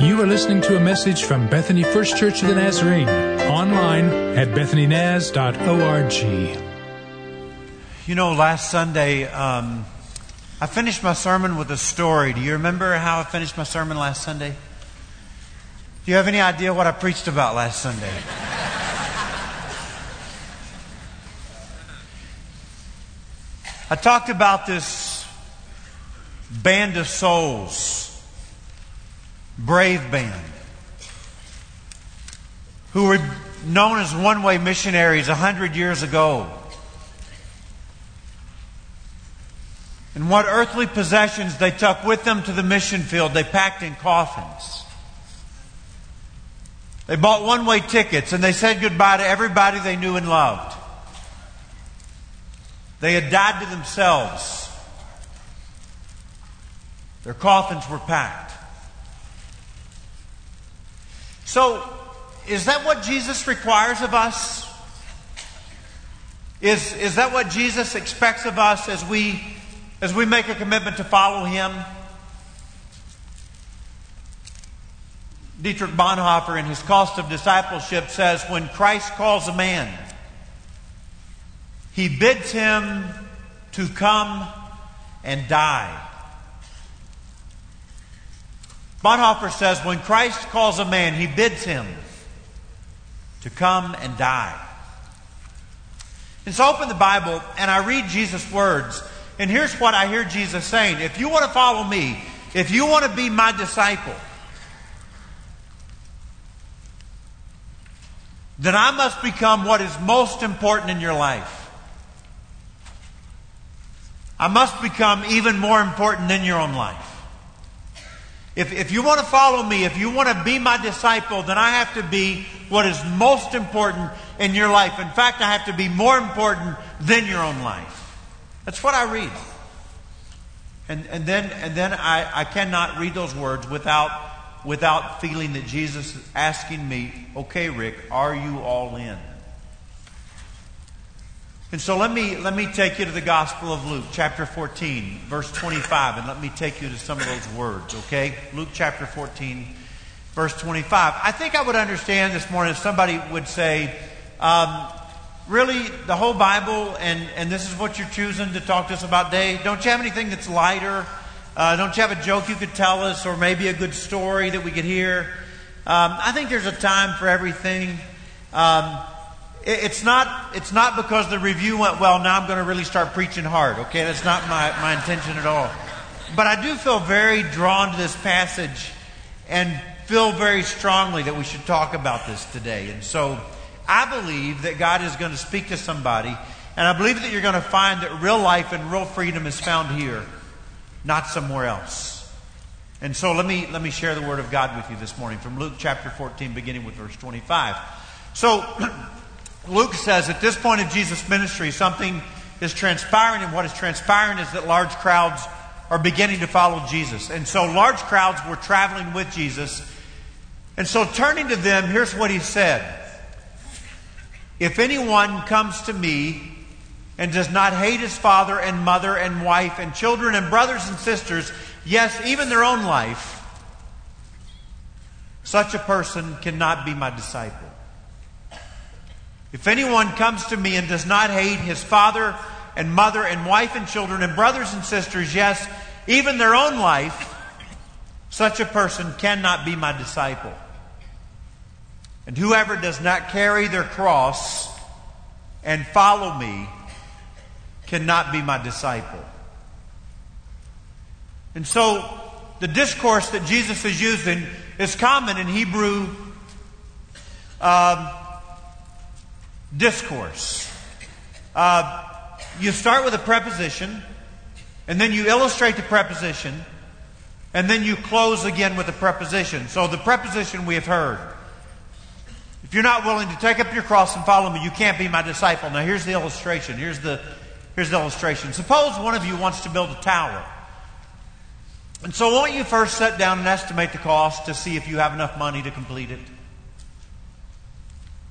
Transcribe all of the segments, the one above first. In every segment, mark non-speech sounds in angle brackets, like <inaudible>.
You are listening to a message from Bethany First Church of the Nazarene, online at bethanynaz.org. You know, last Sunday, um, I finished my sermon with a story. Do you remember how I finished my sermon last Sunday? Do you have any idea what I preached about last Sunday? I talked about this band of souls, brave band, who were known as one way missionaries a hundred years ago. And what earthly possessions they took with them to the mission field, they packed in coffins. They bought one way tickets and they said goodbye to everybody they knew and loved. They had died to themselves. Their coffins were packed. So, is that what Jesus requires of us? Is, is that what Jesus expects of us as we, as we make a commitment to follow Him? Dietrich Bonhoeffer, in his Cost of Discipleship, says when Christ calls a man, he bids him to come and die. Bonhoeffer says when Christ calls a man, he bids him to come and die. And so I open the Bible and I read Jesus' words. And here's what I hear Jesus saying If you want to follow me, if you want to be my disciple, then I must become what is most important in your life. I must become even more important than your own life. If, if you want to follow me, if you want to be my disciple, then I have to be what is most important in your life. In fact, I have to be more important than your own life. That's what I read. And, and then, and then I, I cannot read those words without, without feeling that Jesus is asking me, okay, Rick, are you all in? And so let me, let me take you to the Gospel of Luke, chapter 14, verse 25, and let me take you to some of those words, okay? Luke chapter 14, verse 25. I think I would understand this morning if somebody would say, um, really, the whole Bible, and, and this is what you're choosing to talk to us about today, don't you have anything that's lighter? Uh, don't you have a joke you could tell us, or maybe a good story that we could hear? Um, I think there's a time for everything. Um, it's not, it's not because the review went well, now I'm going to really start preaching hard, okay? That's not my, my intention at all. But I do feel very drawn to this passage and feel very strongly that we should talk about this today. And so I believe that God is going to speak to somebody, and I believe that you're going to find that real life and real freedom is found here, not somewhere else. And so let me, let me share the Word of God with you this morning from Luke chapter 14, beginning with verse 25. So, <clears throat> Luke says at this point of Jesus' ministry, something is transpiring, and what is transpiring is that large crowds are beginning to follow Jesus. And so large crowds were traveling with Jesus. And so turning to them, here's what he said If anyone comes to me and does not hate his father and mother and wife and children and brothers and sisters, yes, even their own life, such a person cannot be my disciple. If anyone comes to me and does not hate his father and mother and wife and children and brothers and sisters, yes, even their own life, such a person cannot be my disciple. And whoever does not carry their cross and follow me cannot be my disciple. And so the discourse that Jesus is using is common in Hebrew. Um, discourse. Uh, you start with a preposition, and then you illustrate the preposition, and then you close again with a preposition. So the preposition we have heard. If you're not willing to take up your cross and follow me, you can't be my disciple. Now here's the illustration. Here's the, here's the illustration. Suppose one of you wants to build a tower. And so won't you first sit down and estimate the cost to see if you have enough money to complete it?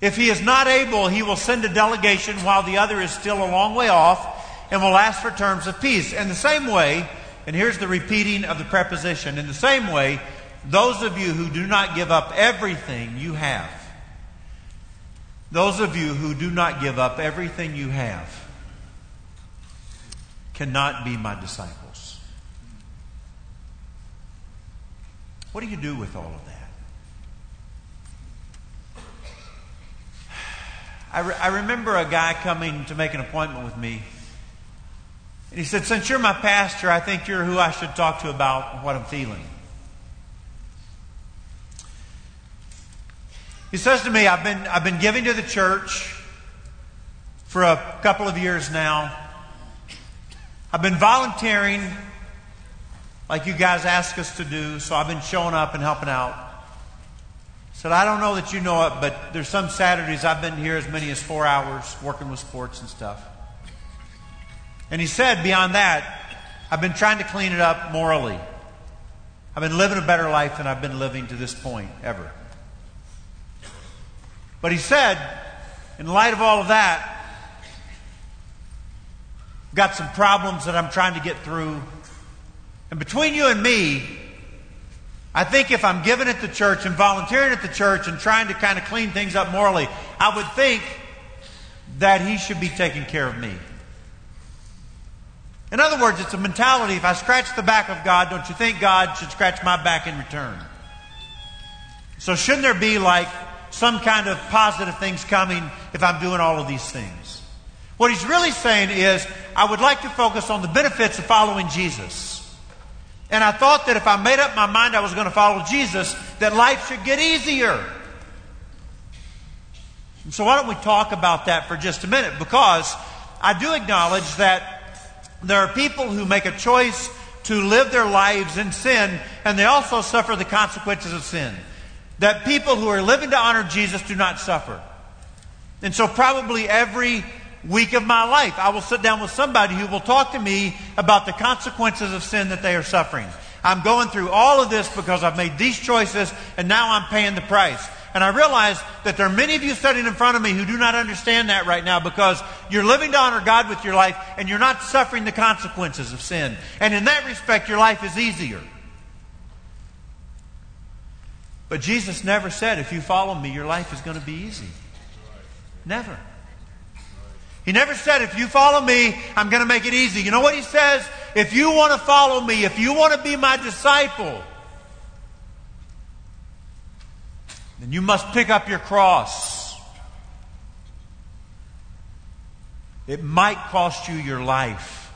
If he is not able, he will send a delegation while the other is still a long way off and will ask for terms of peace. In the same way, and here's the repeating of the preposition, in the same way, those of you who do not give up everything you have, those of you who do not give up everything you have, cannot be my disciples. What do you do with all of that? I, re- I remember a guy coming to make an appointment with me. And he said, Since you're my pastor, I think you're who I should talk to about what I'm feeling. He says to me, I've been, I've been giving to the church for a couple of years now. I've been volunteering like you guys ask us to do, so I've been showing up and helping out said, I don't know that you know it, but there's some Saturdays I've been here as many as four hours working with sports and stuff. And he said, beyond that, I've been trying to clean it up morally. I've been living a better life than I've been living to this point ever. But he said, in light of all of that, I've got some problems that I'm trying to get through. And between you and me, I think if I'm giving it to church and volunteering at the church and trying to kind of clean things up morally, I would think that he should be taking care of me. In other words, it's a mentality if I scratch the back of God, don't you think God should scratch my back in return? So, shouldn't there be like some kind of positive things coming if I'm doing all of these things? What he's really saying is, I would like to focus on the benefits of following Jesus. And I thought that if I made up my mind I was going to follow Jesus, that life should get easier. And so why don't we talk about that for just a minute? Because I do acknowledge that there are people who make a choice to live their lives in sin, and they also suffer the consequences of sin. That people who are living to honor Jesus do not suffer. And so probably every week of my life. I will sit down with somebody who will talk to me about the consequences of sin that they are suffering. I'm going through all of this because I've made these choices and now I'm paying the price. And I realize that there are many of you sitting in front of me who do not understand that right now because you're living to honor God with your life and you're not suffering the consequences of sin. And in that respect, your life is easier. But Jesus never said, if you follow me, your life is going to be easy. Never. He never said, if you follow me, I'm going to make it easy. You know what he says? If you want to follow me, if you want to be my disciple, then you must pick up your cross. It might cost you your life.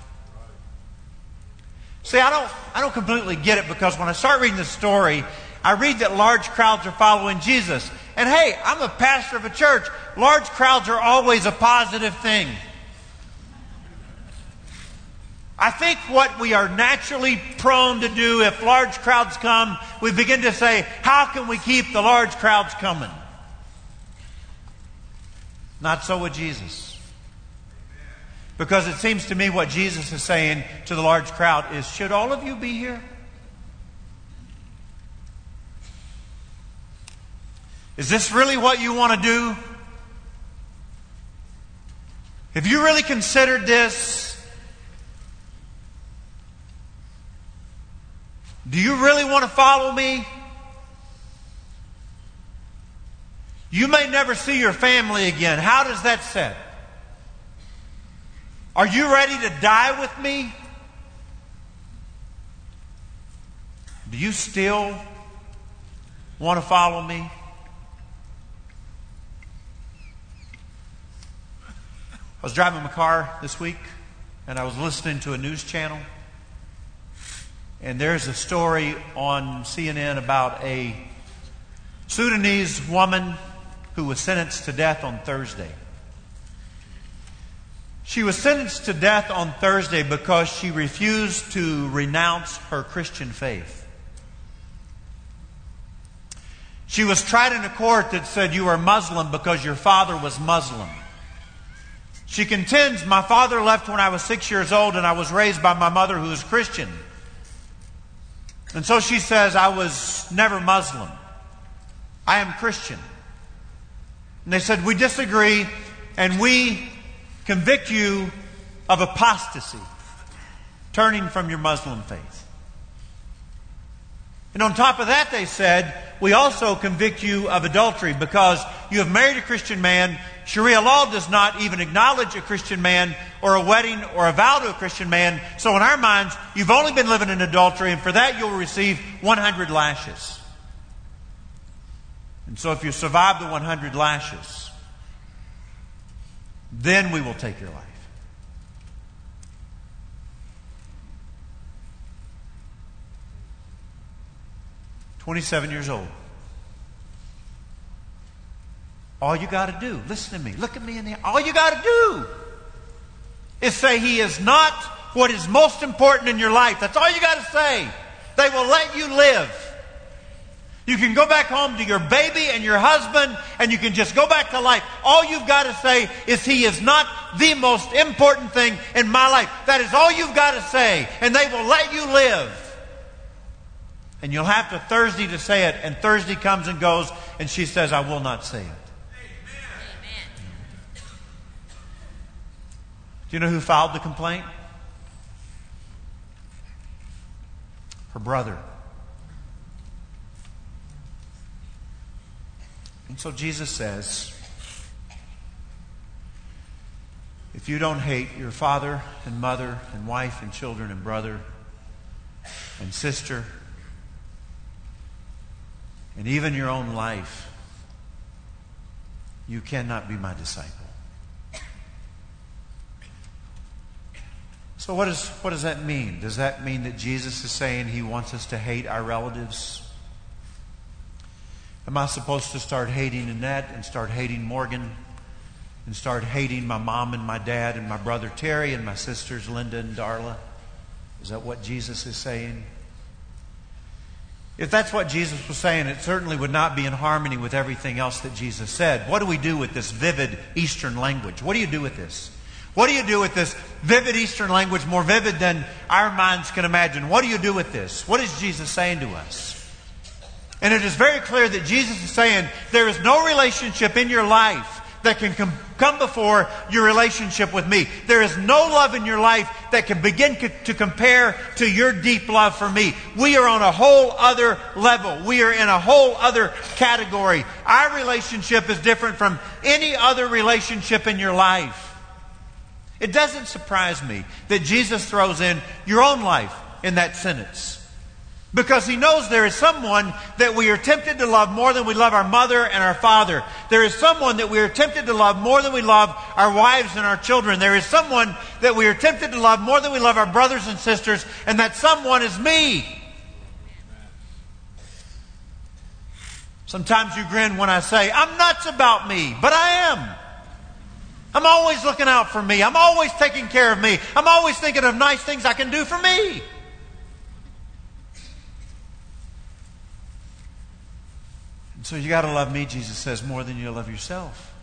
See, I don't, I don't completely get it because when I start reading the story, I read that large crowds are following Jesus. And hey, I'm a pastor of a church. Large crowds are always a positive thing. I think what we are naturally prone to do if large crowds come, we begin to say, how can we keep the large crowds coming? Not so with Jesus. Because it seems to me what Jesus is saying to the large crowd is, should all of you be here? Is this really what you want to do? Have you really considered this? Do you really want to follow me? You may never see your family again. How does that set? Are you ready to die with me? Do you still want to follow me? I was driving my car this week and I was listening to a news channel. And there's a story on CNN about a Sudanese woman who was sentenced to death on Thursday. She was sentenced to death on Thursday because she refused to renounce her Christian faith. She was tried in a court that said you are Muslim because your father was Muslim. She contends, My father left when I was six years old and I was raised by my mother who is Christian. And so she says, I was never Muslim. I am Christian. And they said, We disagree and we convict you of apostasy, turning from your Muslim faith. And on top of that, they said, we also convict you of adultery because you have married a Christian man. Sharia law does not even acknowledge a Christian man or a wedding or a vow to a Christian man. So in our minds, you've only been living in adultery, and for that you'll receive 100 lashes. And so if you survive the 100 lashes, then we will take your life. 27 years old. All you got to do, listen to me, look at me in the eye. all you got to do is say he is not what is most important in your life. That's all you got to say. They will let you live. You can go back home to your baby and your husband and you can just go back to life. All you've got to say is he is not the most important thing in my life. That is all you've got to say and they will let you live. And you'll have to Thursday to say it, and Thursday comes and goes, and she says, I will not say it. Do you know who filed the complaint? Her brother. And so Jesus says, if you don't hate your father and mother and wife and children and brother and sister and even your own life, you cannot be my disciple. So, what, is, what does that mean? Does that mean that Jesus is saying he wants us to hate our relatives? Am I supposed to start hating Annette and start hating Morgan and start hating my mom and my dad and my brother Terry and my sisters Linda and Darla? Is that what Jesus is saying? If that's what Jesus was saying, it certainly would not be in harmony with everything else that Jesus said. What do we do with this vivid Eastern language? What do you do with this? What do you do with this vivid Eastern language, more vivid than our minds can imagine? What do you do with this? What is Jesus saying to us? And it is very clear that Jesus is saying there is no relationship in your life that can com- come before your relationship with me. There is no love in your life that can begin co- to compare to your deep love for me. We are on a whole other level. We are in a whole other category. Our relationship is different from any other relationship in your life. It doesn't surprise me that Jesus throws in your own life in that sentence. Because he knows there is someone that we are tempted to love more than we love our mother and our father. There is someone that we are tempted to love more than we love our wives and our children. There is someone that we are tempted to love more than we love our brothers and sisters, and that someone is me. Sometimes you grin when I say, I'm nuts about me, but I am. I'm always looking out for me. I'm always taking care of me. I'm always thinking of nice things I can do for me. so you got to love me, Jesus says, more than you love yourself.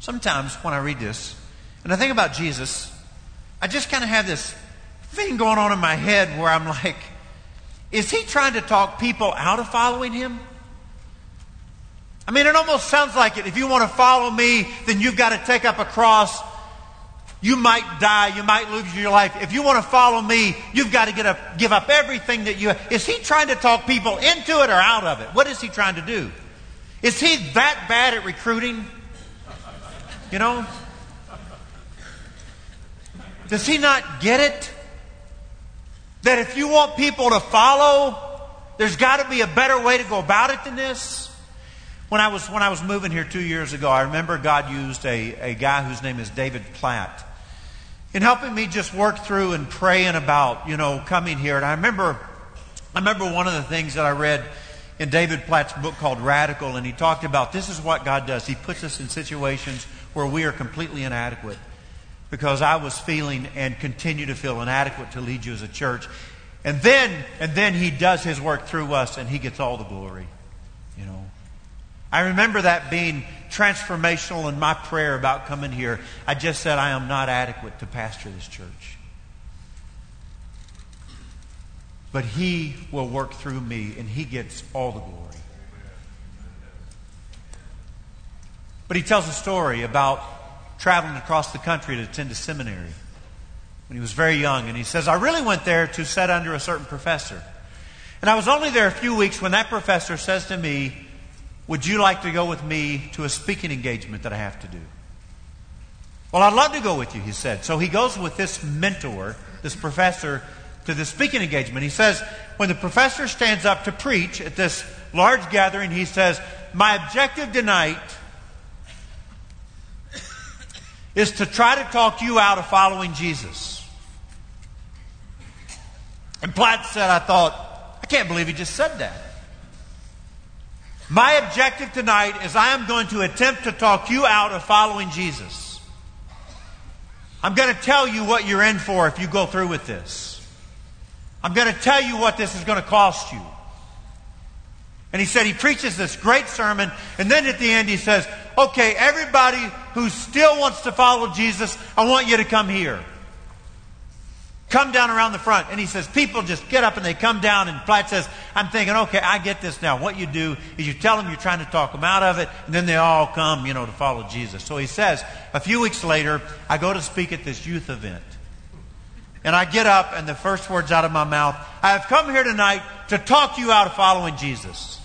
Sometimes when I read this, and I think about Jesus, I just kind of have this thing going on in my head where I'm like, is he trying to talk people out of following him? I mean, it almost sounds like it. If you want to follow me, then you've got to take up a cross you might die. You might lose your life. If you want to follow me, you've got to get up, give up everything that you have. Is he trying to talk people into it or out of it? What is he trying to do? Is he that bad at recruiting? You know? Does he not get it? That if you want people to follow, there's got to be a better way to go about it than this? When I was, when I was moving here two years ago, I remember God used a, a guy whose name is David Platt in helping me just work through and praying about, you know, coming here. And I remember, I remember one of the things that I read in David Platt's book called Radical, and he talked about this is what God does. He puts us in situations where we are completely inadequate. Because I was feeling and continue to feel inadequate to lead you as a church. And then, and then he does his work through us and he gets all the glory. You know. I remember that being transformational in my prayer about coming here. I just said, I am not adequate to pastor this church. But he will work through me and he gets all the glory. But he tells a story about traveling across the country to attend a seminary when he was very young. And he says, I really went there to sit under a certain professor. And I was only there a few weeks when that professor says to me, Would you like to go with me to a speaking engagement that I have to do? Well, I'd love to go with you, he said. So he goes with this mentor, this professor, to the speaking engagement. He says, when the professor stands up to preach at this large gathering, he says, My objective tonight is to try to talk you out of following Jesus. And Platt said, I thought, I can't believe he just said that. My objective tonight is I am going to attempt to talk you out of following Jesus. I'm going to tell you what you're in for if you go through with this. I'm going to tell you what this is going to cost you. And he said he preaches this great sermon, and then at the end he says, Okay, everybody who still wants to follow Jesus, I want you to come here. Come down around the front. And he says, People just get up and they come down. And Platt says, I'm thinking, okay, I get this now. What you do is you tell them you're trying to talk them out of it, and then they all come, you know, to follow Jesus. So he says, a few weeks later, I go to speak at this youth event. And I get up, and the first words out of my mouth, I have come here tonight to talk you out of following Jesus.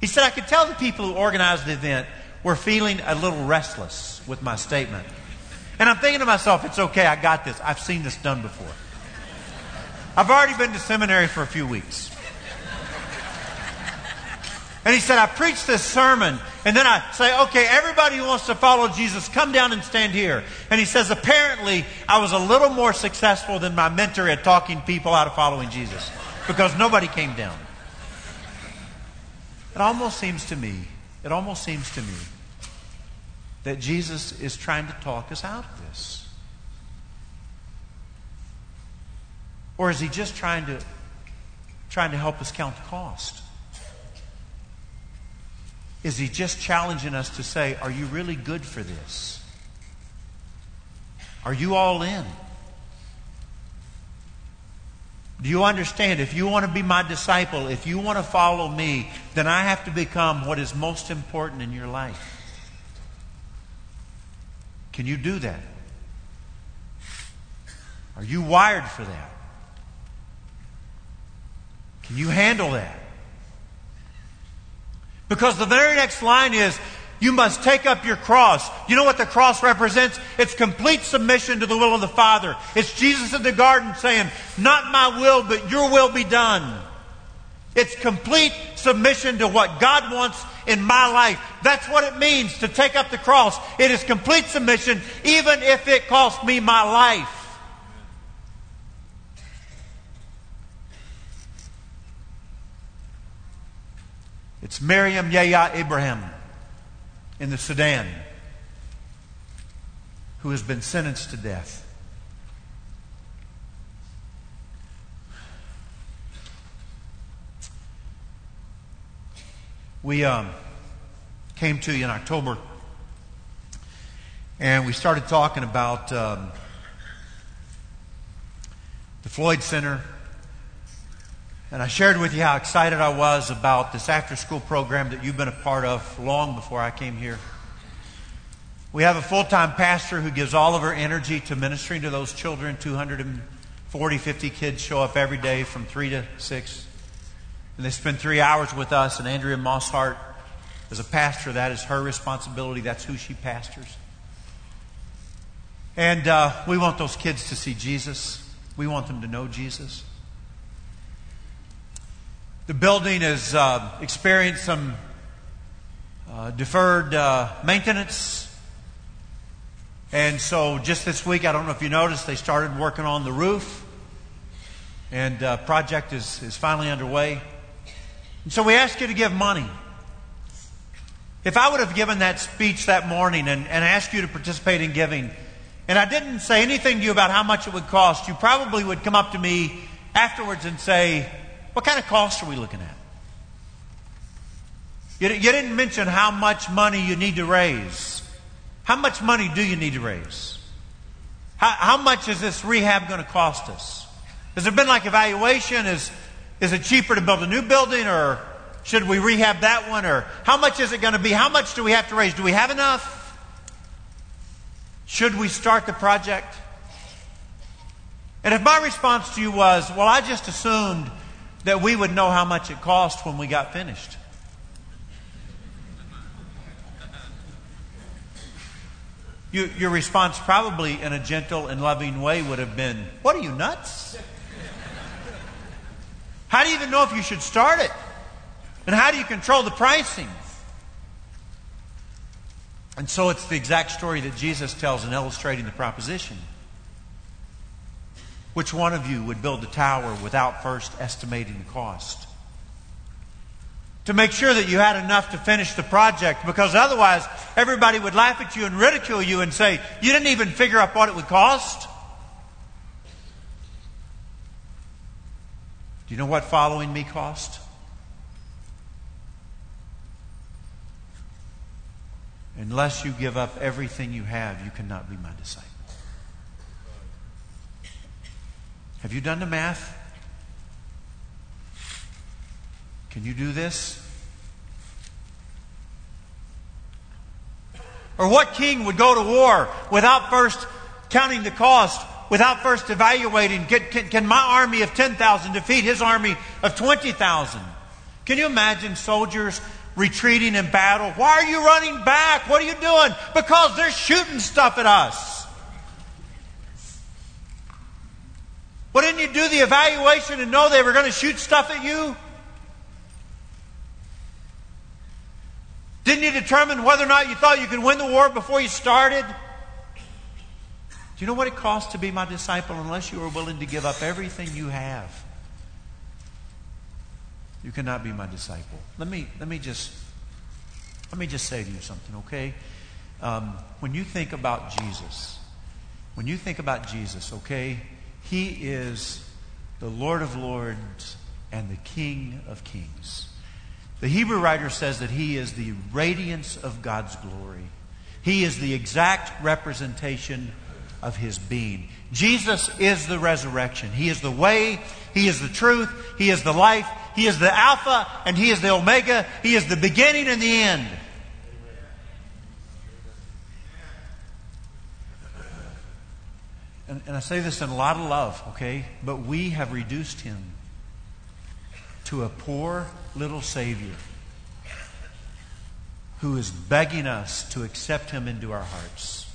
He said, I could tell the people who organized the event were feeling a little restless with my statement. And I'm thinking to myself, it's okay, I got this. I've seen this done before. I've already been to seminary for a few weeks. And he said, I preached this sermon, and then I say, okay, everybody who wants to follow Jesus, come down and stand here. And he says, apparently, I was a little more successful than my mentor at talking people out of following Jesus because nobody came down. It almost seems to me, it almost seems to me that Jesus is trying to talk us out of this. Or is he just trying to trying to help us count the cost? Is he just challenging us to say, are you really good for this? Are you all in? Do you understand? If you want to be my disciple, if you want to follow me, then I have to become what is most important in your life. Can you do that? Are you wired for that? Can you handle that? Because the very next line is, you must take up your cross. You know what the cross represents? It's complete submission to the will of the Father. It's Jesus in the garden saying, Not my will, but your will be done. It's complete submission to what God wants in my life. That's what it means to take up the cross. It is complete submission, even if it costs me my life. It's Miriam Yahya Ibrahim in the Sudan who has been sentenced to death. We um, came to you in October and we started talking about um, the Floyd Center. And I shared with you how excited I was about this after school program that you've been a part of long before I came here. We have a full time pastor who gives all of her energy to ministering to those children. 240, 50 kids show up every day from 3 to 6. And they spend three hours with us. And Andrea Mosshart, as a pastor, that is her responsibility. That's who she pastors. And uh, we want those kids to see Jesus. We want them to know Jesus. The building has uh, experienced some uh, deferred uh, maintenance. And so just this week, I don't know if you noticed, they started working on the roof. And uh, project is, is finally underway. And so we ask you to give money. If I would have given that speech that morning and, and asked you to participate in giving, and I didn't say anything to you about how much it would cost, you probably would come up to me afterwards and say, What kind of cost are we looking at? You, you didn't mention how much money you need to raise. How much money do you need to raise? How, how much is this rehab going to cost us? Has there been like evaluation? Is, is it cheaper to build a new building or should we rehab that one? Or how much is it going to be? How much do we have to raise? Do we have enough? Should we start the project? And if my response to you was, well, I just assumed that we would know how much it cost when we got finished. You, your response, probably in a gentle and loving way, would have been, What are you, nuts? How do you even know if you should start it? And how do you control the pricing? And so it's the exact story that Jesus tells in illustrating the proposition. Which one of you would build a tower without first estimating the cost? To make sure that you had enough to finish the project, because otherwise everybody would laugh at you and ridicule you and say, You didn't even figure out what it would cost. Do you know what following me cost? Unless you give up everything you have, you cannot be my disciple. Have you done the math? Can you do this? Or what king would go to war without first counting the cost, without first evaluating can, can, can my army of 10,000 defeat his army of 20,000? Can you imagine soldiers retreating in battle? Why are you running back? What are you doing? Because they're shooting stuff at us. Didn't you do the evaluation and know they were going to shoot stuff at you? Didn't you determine whether or not you thought you could win the war before you started? Do you know what it costs to be my disciple unless you are willing to give up everything you have? You cannot be my disciple. Let me, let me just let me just say to you something, okay? Um, when you think about Jesus, when you think about Jesus, okay, he is the Lord of Lords and the King of Kings. The Hebrew writer says that he is the radiance of God's glory. He is the exact representation of his being. Jesus is the resurrection. He is the way, he is the truth, he is the life, he is the Alpha and He is the Omega. He is the beginning and the end. And, and I say this in a lot of love, okay? But we have reduced Him to a poor little Savior who is begging us to accept Him into our hearts.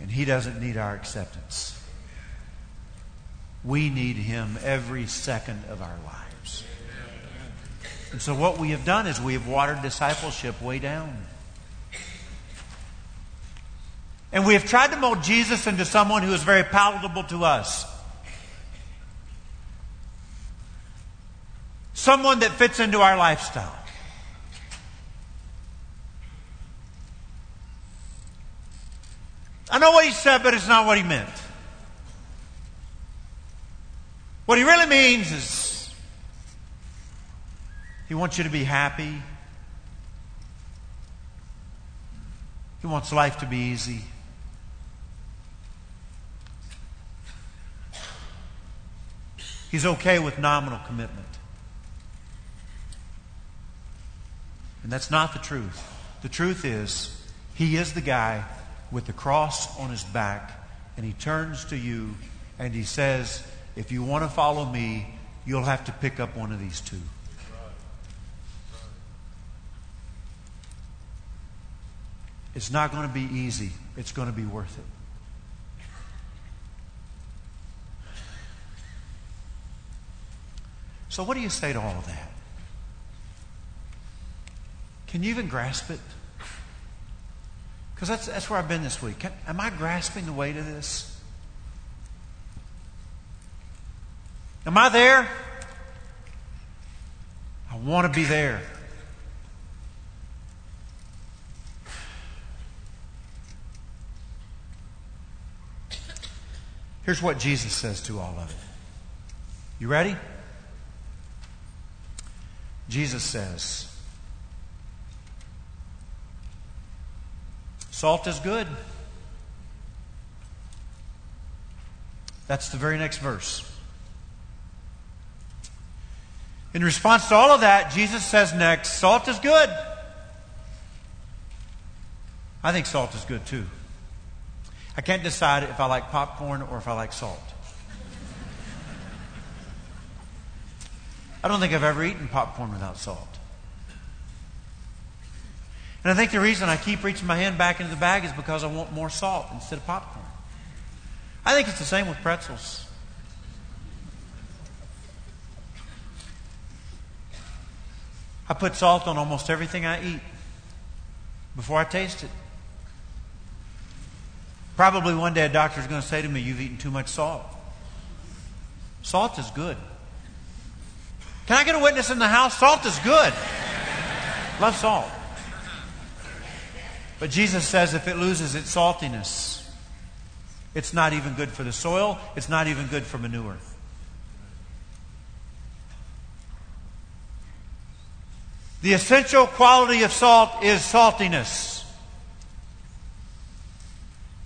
And He doesn't need our acceptance. We need Him every second of our lives. And so, what we have done is we have watered discipleship way down. And we have tried to mold Jesus into someone who is very palatable to us. Someone that fits into our lifestyle. I know what he said, but it's not what he meant. What he really means is he wants you to be happy. He wants life to be easy. He's okay with nominal commitment. And that's not the truth. The truth is, he is the guy with the cross on his back, and he turns to you and he says, if you want to follow me, you'll have to pick up one of these two. It's not going to be easy. It's going to be worth it. So, what do you say to all of that? Can you even grasp it? Because that's, that's where I've been this week. Can, am I grasping the weight of this? Am I there? I want to be there. Here's what Jesus says to all of it. You ready? Jesus says, Salt is good. That's the very next verse. In response to all of that, Jesus says next, Salt is good. I think salt is good too. I can't decide if I like popcorn or if I like salt. I don't think I've ever eaten popcorn without salt. And I think the reason I keep reaching my hand back into the bag is because I want more salt instead of popcorn. I think it's the same with pretzels. I put salt on almost everything I eat before I taste it. Probably one day a doctor is going to say to me, You've eaten too much salt. Salt is good. Can I get a witness in the house? Salt is good. Love salt. But Jesus says if it loses its saltiness, it's not even good for the soil, it's not even good for manure. The essential quality of salt is saltiness.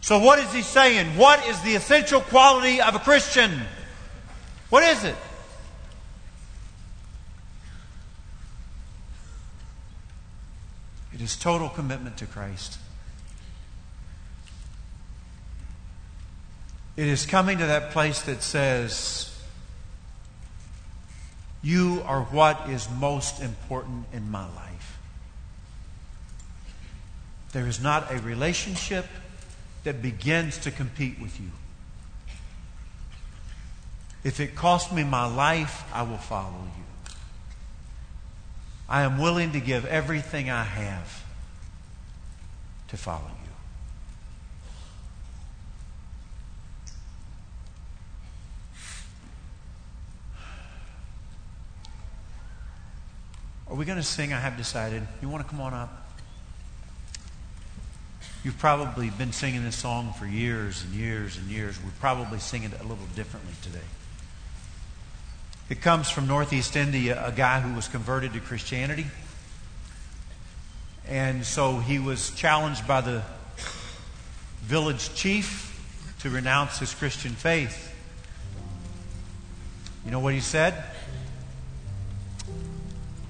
So, what is he saying? What is the essential quality of a Christian? What is it? It is total commitment to Christ. It is coming to that place that says, You are what is most important in my life. There is not a relationship that begins to compete with you. If it costs me my life, I will follow you. I am willing to give everything I have to follow you. Are we going to sing I Have Decided? You want to come on up? You've probably been singing this song for years and years and years. We're probably singing it a little differently today. It comes from Northeast India, a guy who was converted to Christianity. And so he was challenged by the village chief to renounce his Christian faith. You know what he said?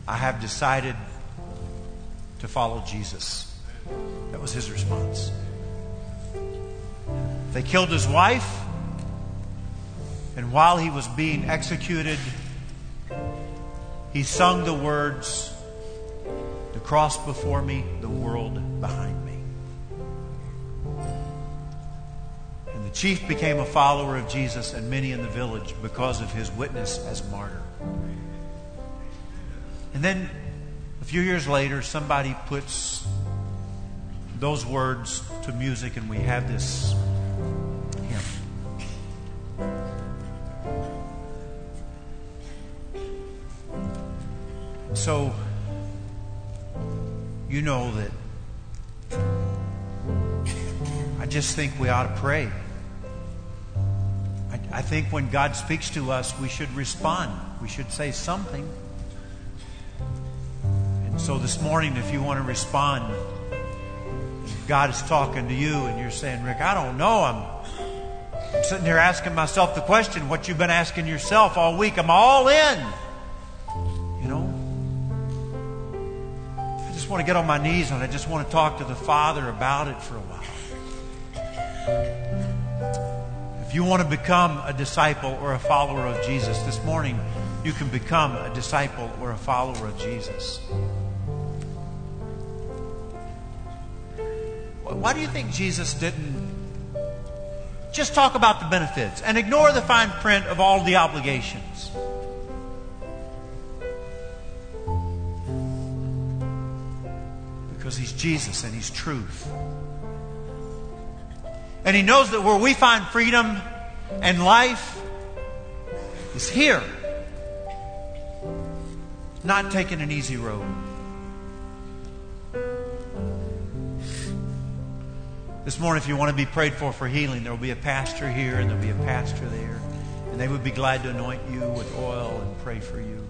I have decided to follow Jesus. That was his response. They killed his wife. And while he was being executed, he sung the words, The cross before me, the world behind me. And the chief became a follower of Jesus and many in the village because of his witness as martyr. And then a few years later, somebody puts those words to music, and we have this So, you know that I just think we ought to pray. I, I think when God speaks to us, we should respond. We should say something. And so this morning, if you want to respond, God is talking to you and you're saying, Rick, I don't know. I'm, I'm sitting here asking myself the question, what you've been asking yourself all week. I'm all in. Want to get on my knees and I just want to talk to the Father about it for a while. If you want to become a disciple or a follower of Jesus this morning, you can become a disciple or a follower of Jesus. Why do you think Jesus didn't just talk about the benefits and ignore the fine print of all the obligations? Because He's Jesus and He's truth. And He knows that where we find freedom and life is here, not taking an easy road. This morning, if you want to be prayed for for healing, there will be a pastor here and there will be a pastor there. And they would be glad to anoint you with oil and pray for you.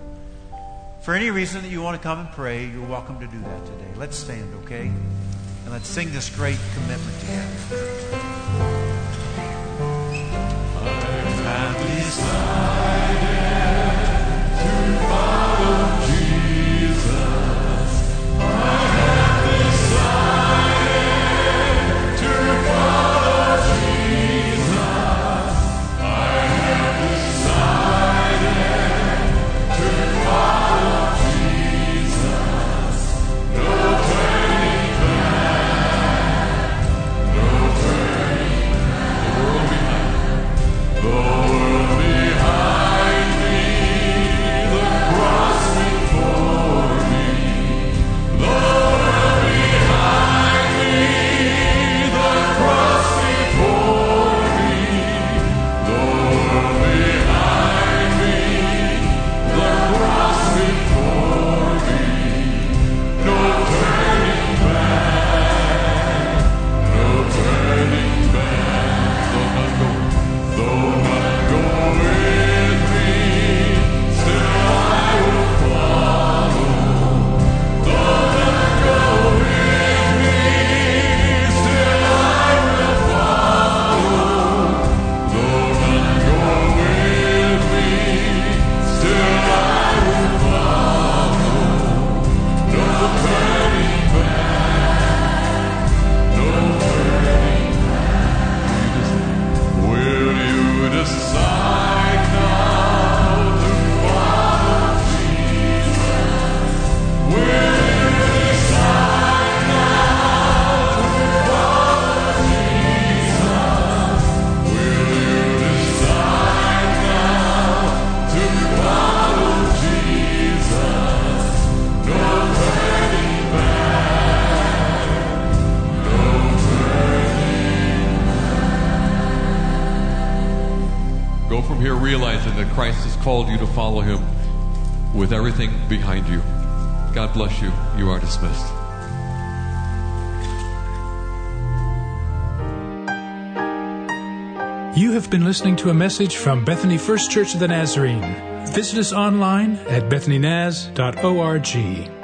For any reason that you want to come and pray, you're welcome to do that today. Let's stand, okay? And let's sing this great commitment together. Have decided. called you behind you. God bless you. You are dismissed. You have been listening to a message from Bethany First Church of the Nazarene. Visit us online at bethanynaz.org.